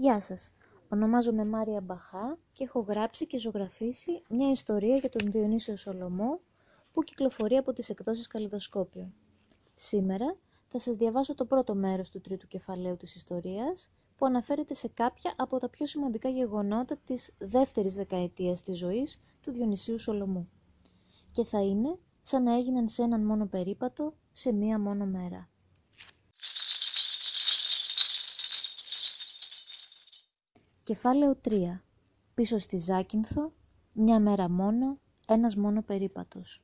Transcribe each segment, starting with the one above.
Γεια σας, ονομάζομαι Μάρια Μπαχά και έχω γράψει και ζωγραφίσει μια ιστορία για τον Διονύσιο Σολομό που κυκλοφορεί από τις εκδόσεις Καλλιδοσκόπιο. Σήμερα θα σας διαβάσω το πρώτο μέρος του τρίτου κεφαλαίου της ιστορίας που αναφέρεται σε κάποια από τα πιο σημαντικά γεγονότα της δεύτερης δεκαετίας της ζωής του Διονυσίου Σολομού. Και θα είναι σαν να έγιναν σε έναν μόνο περίπατο σε μία μόνο μέρα. Κεφάλαιο 3. Πίσω στη Ζάκυνθο, μια μέρα μόνο, ένας μόνο περίπατος.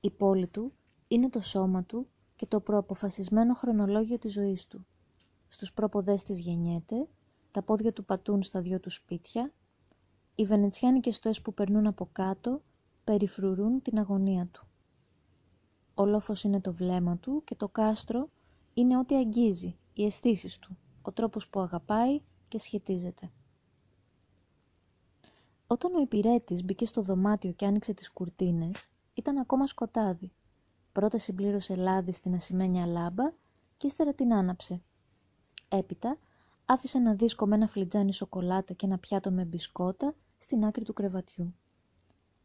Η πόλη του είναι το σώμα του και το προαποφασισμένο χρονολόγιο της ζωής του. Στους πρόποδές της γεννιέται, τα πόδια του πατούν στα δυο του σπίτια, οι βενετσιάνικες στοές που περνούν από κάτω περιφρουρούν την αγωνία του. Ο λόφος είναι το βλέμμα του και το κάστρο είναι ό,τι αγγίζει, οι αισθήσεις του, ο τρόπος που αγαπάει και σχετίζεται. Όταν ο υπηρέτης μπήκε στο δωμάτιο και άνοιξε τις κουρτίνες, ήταν ακόμα σκοτάδι. Πρώτα συμπλήρωσε λάδι στην ασημένια λάμπα και ύστερα την άναψε. Έπειτα άφησε ένα δίσκο με ένα φλιτζάνι σοκολάτα και ένα πιάτο με μπισκότα στην άκρη του κρεβατιού.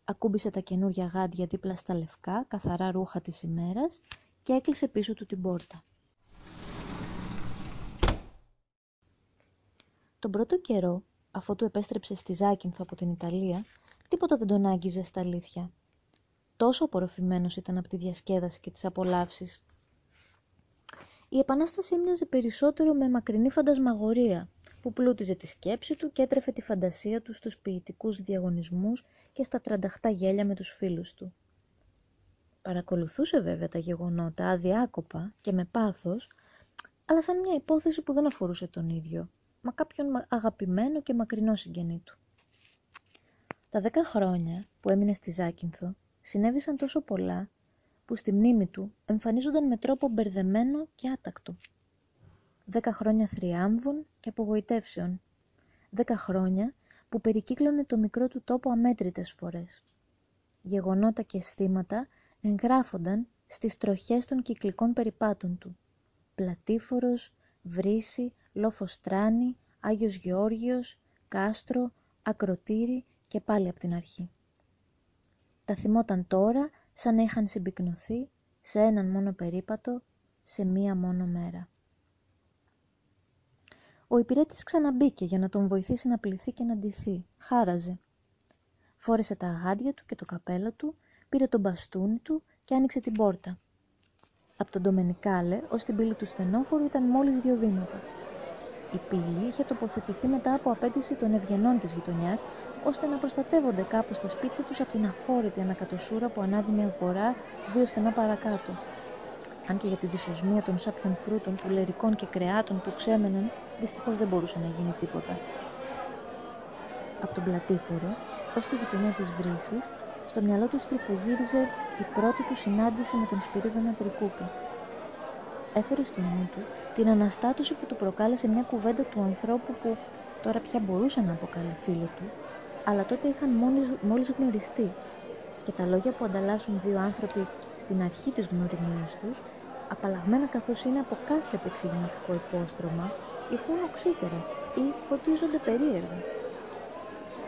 Ακούμπησε τα καινούρια γάντια δίπλα στα λευκά, καθαρά ρούχα της ημέρας και έκλεισε πίσω του την πόρτα. Τον πρώτο καιρό, αφού του επέστρεψε στη Ζάκυνθο από την Ιταλία, τίποτα δεν τον άγγιζε στα αλήθεια. Τόσο απορροφημένος ήταν από τη διασκέδαση και τις απολαύσεις. Η Επανάσταση έμοιαζε περισσότερο με μακρινή φαντασμαγορία, που πλούτιζε τη σκέψη του και έτρεφε τη φαντασία του στους ποιητικούς διαγωνισμούς και στα τρανταχτά γέλια με τους φίλους του. Παρακολουθούσε βέβαια τα γεγονότα αδιάκοπα και με πάθος, αλλά σαν μια υπόθεση που δεν αφορούσε τον ίδιο μα κάποιον αγαπημένο και μακρινό συγγενή του. Τα δέκα χρόνια που έμεινε στη Ζάκυνθο συνέβησαν τόσο πολλά που στη μνήμη του εμφανίζονταν με τρόπο μπερδεμένο και άτακτο. Δέκα χρόνια θριάμβων και απογοητεύσεων. Δέκα χρόνια που περικύκλωνε το μικρό του τόπο αμέτρητες φορές. Γεγονότα και αισθήματα εγγράφονταν στις τροχές των κυκλικών περιπάτων του. Πλατήφορος, βρύση, Λόφο-Στράνη, Άγιος Γεώργιος, Κάστρο, Ακροτήρι και πάλι από την αρχή. Τα θυμόταν τώρα σαν να είχαν συμπυκνωθεί σε έναν μόνο περίπατο, σε μία μόνο μέρα. Ο υπηρέτης ξαναμπήκε για να τον βοηθήσει να πληθεί και να ντυθεί. Χάραζε. Φόρεσε τα γάντια του και το καπέλο του, πήρε τον μπαστούνι του και άνοιξε την πόρτα. Από τον Ντομενικάλε ως την πύλη του στενόφορου ήταν μόλις δύο βήματα. Η πύλη είχε τοποθετηθεί μετά από απέτηση των ευγενών της γειτονιάς, ώστε να προστατεύονται κάπως τα σπίτια τους από την αφόρητη ανακατοσούρα που ανάδυνε απορά δύο στενά παρακάτω. Αν και για τη δυσοσμία των σάπιων φρούτων, πουλερικών και κρεάτων που ξέμεναν, δυστυχώς δεν μπορούσε να γίνει τίποτα. Από τον πλατήφορο, ως τη γειτονιά της βρύσης, στο μυαλό τους στριφογύριζε η πρώτη του συνάντηση με τον Σπυρίδωνα Τρικούπη έφερε στο νου του την αναστάτωση που του προκάλεσε μια κουβέντα του ανθρώπου που τώρα πια μπορούσε να αποκαλεί φίλο του, αλλά τότε είχαν μόλις, μόλις γνωριστεί και τα λόγια που ανταλλάσσουν δύο άνθρωποι στην αρχή της γνωριμίας τους, απαλλαγμένα καθώς είναι από κάθε επεξηγηματικό υπόστρωμα, ηχούν οξύτερα ή φωτίζονται περίεργα.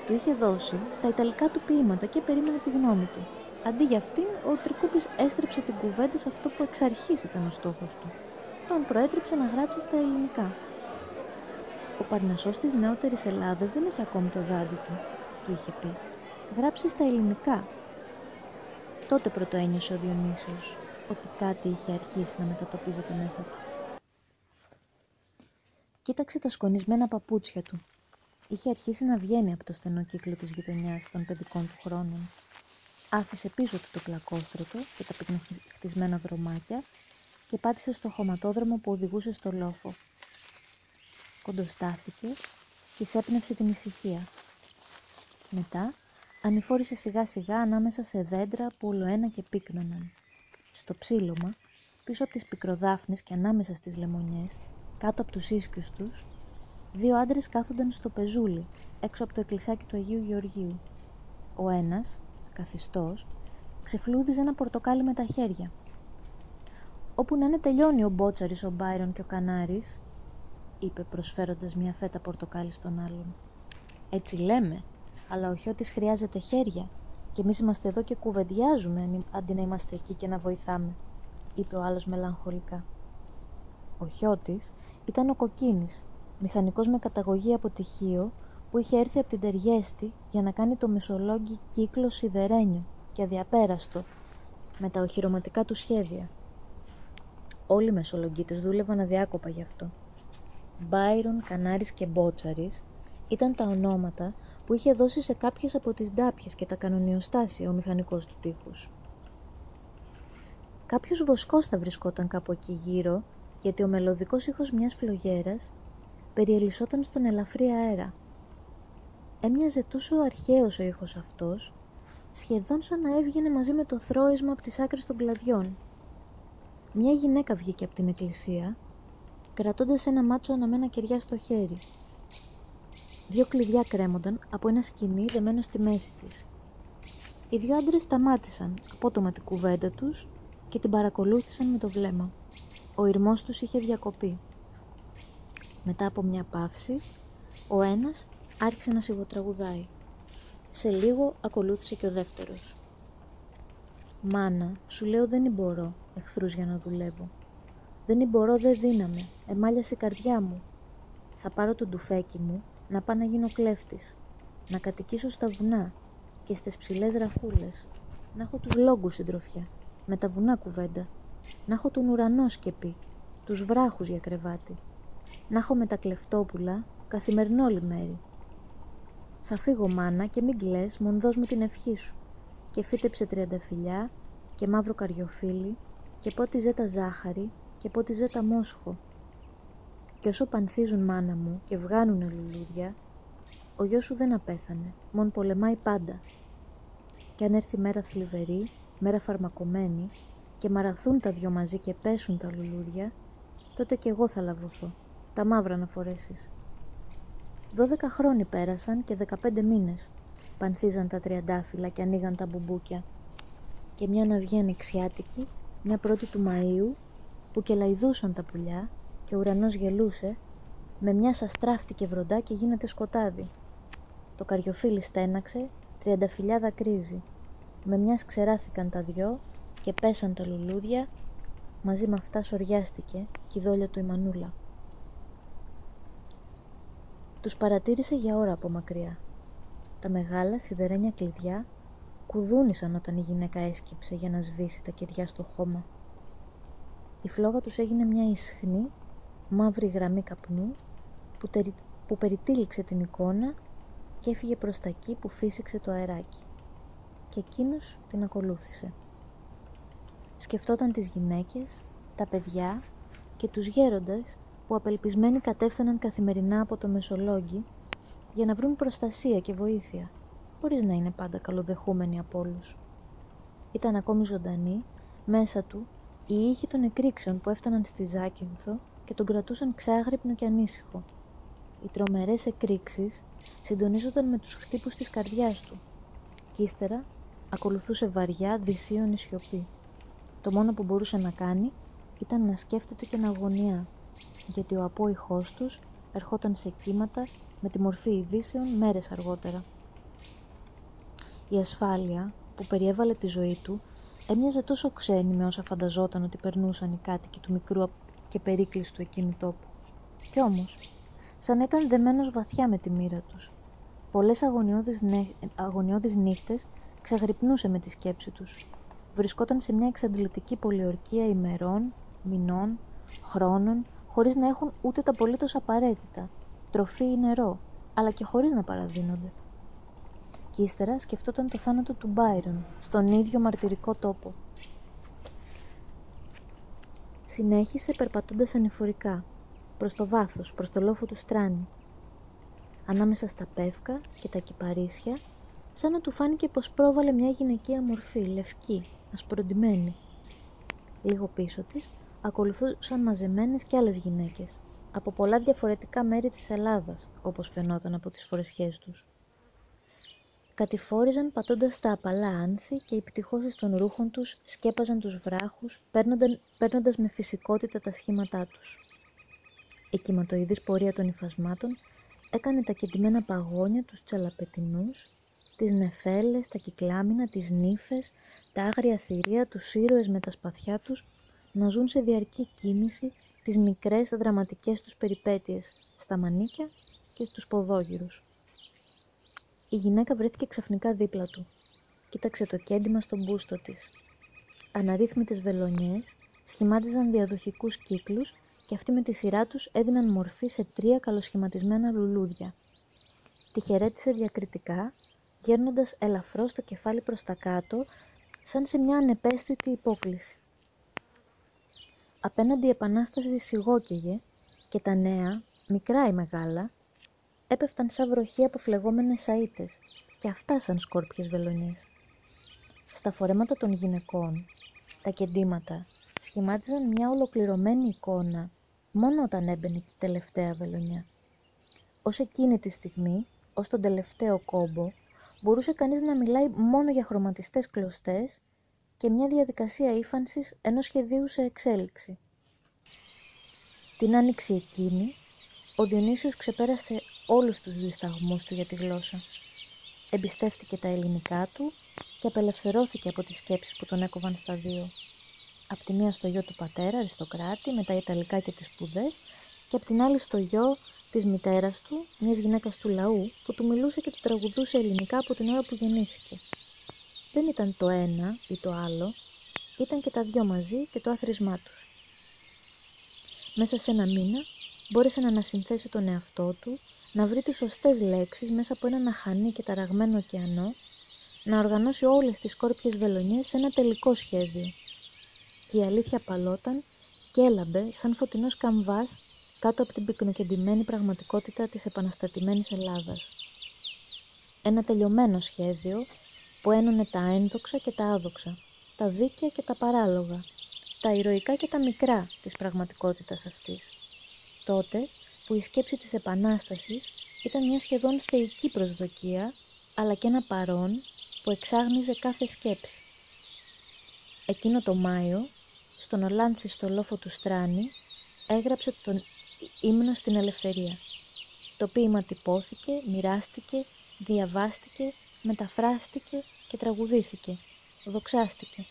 Του είχε δώσει τα ιταλικά του ποίηματα και περίμενε τη γνώμη του. Αντί για αυτήν, ο Τρικούπης έστρεψε την κουβέντα σε αυτό που εξ αρχής ήταν ο στόχος του. Τον προέτρεψε να γράψει στα ελληνικά. Ο Παρνασσός της νεότερης Ελλάδας δεν έχει ακόμη το δάντι του, του είχε πει. Γράψει στα ελληνικά. Τότε πρώτο ένιωσε ο Διονύσιος ότι κάτι είχε αρχίσει να μετατοπίζεται μέσα του. Κοίταξε τα σκονισμένα παπούτσια του. Είχε αρχίσει να βγαίνει από το στενό κύκλο της γειτονιάς των παιδικών του χρόνων άφησε πίσω του το πλακόστρωτο και τα πυκνοχτισμένα δρομάκια και πάτησε στο χωματόδρομο που οδηγούσε στο λόφο. Κοντοστάθηκε και σέπνευσε την ησυχία. Μετά ανηφόρησε σιγά σιγά ανάμεσα σε δέντρα που ολοένα και πύκνωναν. Στο ψήλωμα, πίσω από τις πικροδάφνες και ανάμεσα στις λεμονιές, κάτω από τους ίσκιους τους, δύο άντρες κάθονταν στο πεζούλι, έξω από το εκκλησάκι του Αγίου Γεωργίου. Ο ένας, καθιστός, ξεφλούδιζε ένα πορτοκάλι με τα χέρια. Όπου να είναι τελειώνει ο Μπότσαρης, ο Μπάιρον και ο Κανάρης, είπε προσφέροντας μια φέτα πορτοκάλι στον άλλον. Έτσι λέμε, αλλά ο Χιώτης χρειάζεται χέρια και εμείς είμαστε εδώ και κουβεντιάζουμε αντί να είμαστε εκεί και να βοηθάμε, είπε ο άλλος μελαγχολικά. Ο Χιώτης ήταν ο Κοκκίνης, μηχανικός με καταγωγή από τυχείο που είχε έρθει από την Τεριέστη για να κάνει το μεσολόγγι κύκλο σιδερένιο και αδιαπέραστο με τα οχυρωματικά του σχέδια. Όλοι οι μεσολογγίτες δούλευαν αδιάκοπα γι' αυτό. Μπάιρον, Κανάρης και Μπότσαρης ήταν τα ονόματα που είχε δώσει σε κάποιες από τις ντάπιες και τα κανονιοστάσια ο μηχανικός του τείχους. Κάποιος βοσκός θα βρισκόταν κάπου εκεί γύρω, γιατί ο μελωδικός ήχος μιας φλογέρας περιελισσόταν στον ελαφρύ αέρα. Έμοιαζε τόσο αρχαίος ο ήχος αυτός, σχεδόν σαν να έβγαινε μαζί με το θρόισμα από τις άκρες των κλαδιών. Μια γυναίκα βγήκε από την εκκλησία, κρατώντας ένα μάτσο αναμένα κεριά στο χέρι. Δύο κλειδιά κρέμονταν από ένα σκηνή δεμένο στη μέση της. Οι δύο άντρες σταμάτησαν απότομα την κουβέντα τους και την παρακολούθησαν με το βλέμμα. Ο ηρμός τους είχε διακοπεί. Μετά από μια παύση, ο ένας άρχισε να σιγοτραγουδάει. Σε λίγο ακολούθησε και ο δεύτερος. «Μάνα, σου λέω δεν μπορώ, εχθρούς για να δουλεύω. Δεν μπορώ, δεν δύναμαι, εμάλιασε η καρδιά μου. Θα πάρω το ντουφέκι μου, να πάω να γίνω κλέφτης, να κατοικήσω στα βουνά και στις ψηλές ραφούλες, να έχω τους λόγκους συντροφιά, με τα βουνά κουβέντα, να έχω τον ουρανό σκεπή, τους βράχους για κρεβάτι, να έχω με τα κλεφτόπουλα καθημερινό λιμέρι. Θα φύγω μάνα και μην κλαις, μον δώσ' μου την ευχή σου. Και φύτεψε τριανταφυλιά και μαύρο καριοφύλι και πότι ζέτα ζάχαρη και πότι ζέτα μόσχο. Και όσο πανθίζουν μάνα μου και βγάνουνε λουλούδια, ο γιος σου δεν απέθανε, μον πολεμάει πάντα. Κι αν έρθει μέρα θλιβερή, μέρα φαρμακομένη, και μαραθούν τα δυο μαζί και πέσουν τα λουλούδια, τότε κι εγώ θα λαβωθώ, τα μαύρα να φορέσεις. Δώδεκα χρόνοι πέρασαν και δεκαπέντε μήνες. Πανθίζαν τα τριαντάφυλλα και ανοίγαν τα μπουμπούκια. Και μια ναυγή ανοιξιάτικη, μια πρώτη του Μαΐου, που κελαϊδούσαν τα πουλιά και ο ουρανός γελούσε, με μια σαστράφτηκε βροντά και γίνεται σκοτάδι. Το καριοφύλι στέναξε, τριανταφυλλιά δακρύζει. Με μιας ξεράθηκαν τα δυο και πέσαν τα λουλούδια, μαζί με αυτά σοριάστηκε κι η δόλια του η μανούλα. Τους παρατήρησε για ώρα από μακριά. Τα μεγάλα σιδερένια κλειδιά κουδούνισαν όταν η γυναίκα έσκυψε για να σβήσει τα κεριά στο χώμα. Η φλόγα τους έγινε μια ισχνή, μαύρη γραμμή καπνού που, τερι... που περιτύλιξε την εικόνα και έφυγε προς τα εκεί που φύσηξε το αεράκι. Και εκείνος την ακολούθησε. Σκεφτόταν τις γυναίκες, τα παιδιά και τους γέροντες που απελπισμένοι κατέφθαναν καθημερινά από το Μεσολόγγι για να βρουν προστασία και βοήθεια, χωρίς να είναι πάντα καλοδεχούμενοι από όλους. Ήταν ακόμη ζωντανή, μέσα του, οι ήχοι των εκρήξεων που έφταναν στη Ζάκυνθο και τον κρατούσαν ξάγρυπνο και ανήσυχο. Οι τρομερές εκρήξεις συντονίζονταν με τους χτύπους της καρδιάς του κι ύστερα ακολουθούσε βαριά δυσίωνη σιωπή. Το μόνο που μπορούσε να κάνει ήταν να σκέφτεται και να αγωνιά γιατί ο απόϊχός τους ερχόταν σε κύματα με τη μορφή ειδήσεων μέρες αργότερα. Η ασφάλεια που περιέβαλε τη ζωή του έμοιαζε τόσο ξένη με όσα φανταζόταν ότι περνούσαν οι κάτοικοι του μικρού και περίκλειστου εκείνου τόπου. Κι όμως, σαν ήταν δεμένος βαθιά με τη μοίρα τους. Πολλές αγωνιώδεις, νέ... αγωνιώδεις νύχτες ξαγρυπνούσε με τη σκέψη τους. Βρισκόταν σε μια εξαντλητική πολιορκία ημερών, μηνών, χρόνων, χωρίς να έχουν ούτε τα απολύτως απαραίτητα, τροφή ή νερό, αλλά και χωρίς να παραδίνονται. Κι ύστερα σκεφτόταν το θάνατο του Μπάιρον, στον ίδιο μαρτυρικό τόπο. Συνέχισε περπατώντας ανηφορικά, προς το βάθος, προς το λόφο του Στράνη. Ανάμεσα στα πεύκα και τα κυπαρίσια, σαν να του φάνηκε πως πρόβαλε μια γυναικεία μορφή, λευκή, ασπροντημένη. Λίγο πίσω της ακολουθούσαν μαζεμένες κι άλλες γυναίκες, από πολλά διαφορετικά μέρη της Ελλάδας, όπως φαινόταν από τις φορεσιές τους. κατηφόριζαν πατώντας τα απαλά άνθη και οι πτυχώσεις των ρούχων τους σκέπαζαν τους βράχους παίρνοντας με φυσικότητα τα σχήματά τους. Η κυματοειδής πορεία των υφασμάτων έκανε τα κεντυμένα παγόνια, τους τσαλαπετινούς, τις νεφέλες, τα κυκλάμινα, τις νύφες, τα άγρια θηρία, τους ήρωες με τα σπαθιά τους να ζουν σε διαρκή κίνηση τις μικρές δραματικές τους περιπέτειες στα μανίκια και στους ποδόγυρους. Η γυναίκα βρέθηκε ξαφνικά δίπλα του. Κοίταξε το κέντημα στον μπούστο της. Αναρρύθμιτες βελονιές σχημάτιζαν διαδοχικούς κύκλους και αυτοί με τη σειρά τους έδιναν μορφή σε τρία καλοσχηματισμένα λουλούδια. Τη χαιρέτησε διακριτικά, γέρνοντας ελαφρώς το κεφάλι προς τα κάτω, σαν σε μια ανεπαίσθητη υπόκληση. Απέναντι η Επανάσταση σιγόκαιγε και τα νέα, μικρά ή μεγάλα, έπεφταν σαν βροχή από φλεγόμενες σαΐτες και αυτά σαν σκόρπιες βελονιές. Στα φορέματα των γυναικών, τα κεντήματα σχημάτιζαν μια ολοκληρωμένη εικόνα μόνο όταν έμπαινε και η τελευταία βελονιά. Ως εκείνη τη στιγμή, ως τον τελευταίο κόμπο, μπορούσε κανείς να μιλάει μόνο για χρωματιστές κλωστές και μια διαδικασία ύφανσης ενός σχεδίου σε εξέλιξη. Την άνοιξη εκείνη, ο Διονύσιος ξεπέρασε όλους τους δισταγμούς του για τη γλώσσα. Εμπιστεύτηκε τα ελληνικά του και απελευθερώθηκε από τις σκέψεις που τον έκοβαν στα δύο. Απ' τη μία στο γιο του πατέρα, αριστοκράτη, με τα Ιταλικά και τις σπουδές, και απ' την άλλη στο γιο της μητέρας του, μιας γυναίκας του λαού, που του μιλούσε και του τραγουδούσε ελληνικά από την ώρα που γεννήθηκε. Δεν ήταν το ένα ή το άλλο, ήταν και τα δυο μαζί και το άθροισμά τους. Μέσα σε ένα μήνα μπόρεσε να ανασυνθέσει τον εαυτό του, να βρει τις σωστές λέξεις μέσα από έναν αχανή και ταραγμένο ωκεανό, να οργανώσει όλες τις σκόρπιες βελονιές σε ένα τελικό σχέδιο. Και η αλήθεια παλόταν και έλαμπε σαν φωτεινός καμβάς κάτω από την πυκνοκεντημένη πραγματικότητα της επαναστατημένης Ελλάδας. Ένα τελειωμένο σχέδιο που ένωνε τα ένδοξα και τα άδοξα, τα δίκαια και τα παράλογα, τα ηρωικά και τα μικρά της πραγματικότητας αυτής. Τότε που η σκέψη της Επανάστασης ήταν μια σχεδόν θεϊκή προσδοκία, αλλά και ένα παρόν που εξάγνιζε κάθε σκέψη. Εκείνο το Μάιο, στον ολάνθιστο λόφο του Στράνη, έγραψε τον ύμνο στην ελευθερία. Το ποίημα τυπώθηκε, μοιράστηκε, διαβάστηκε, μεταφράστηκε και τραγουδήθηκε, δοξάστηκε.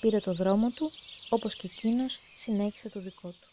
Πήρε το δρόμο του, όπως και εκείνος συνέχισε το δικό του.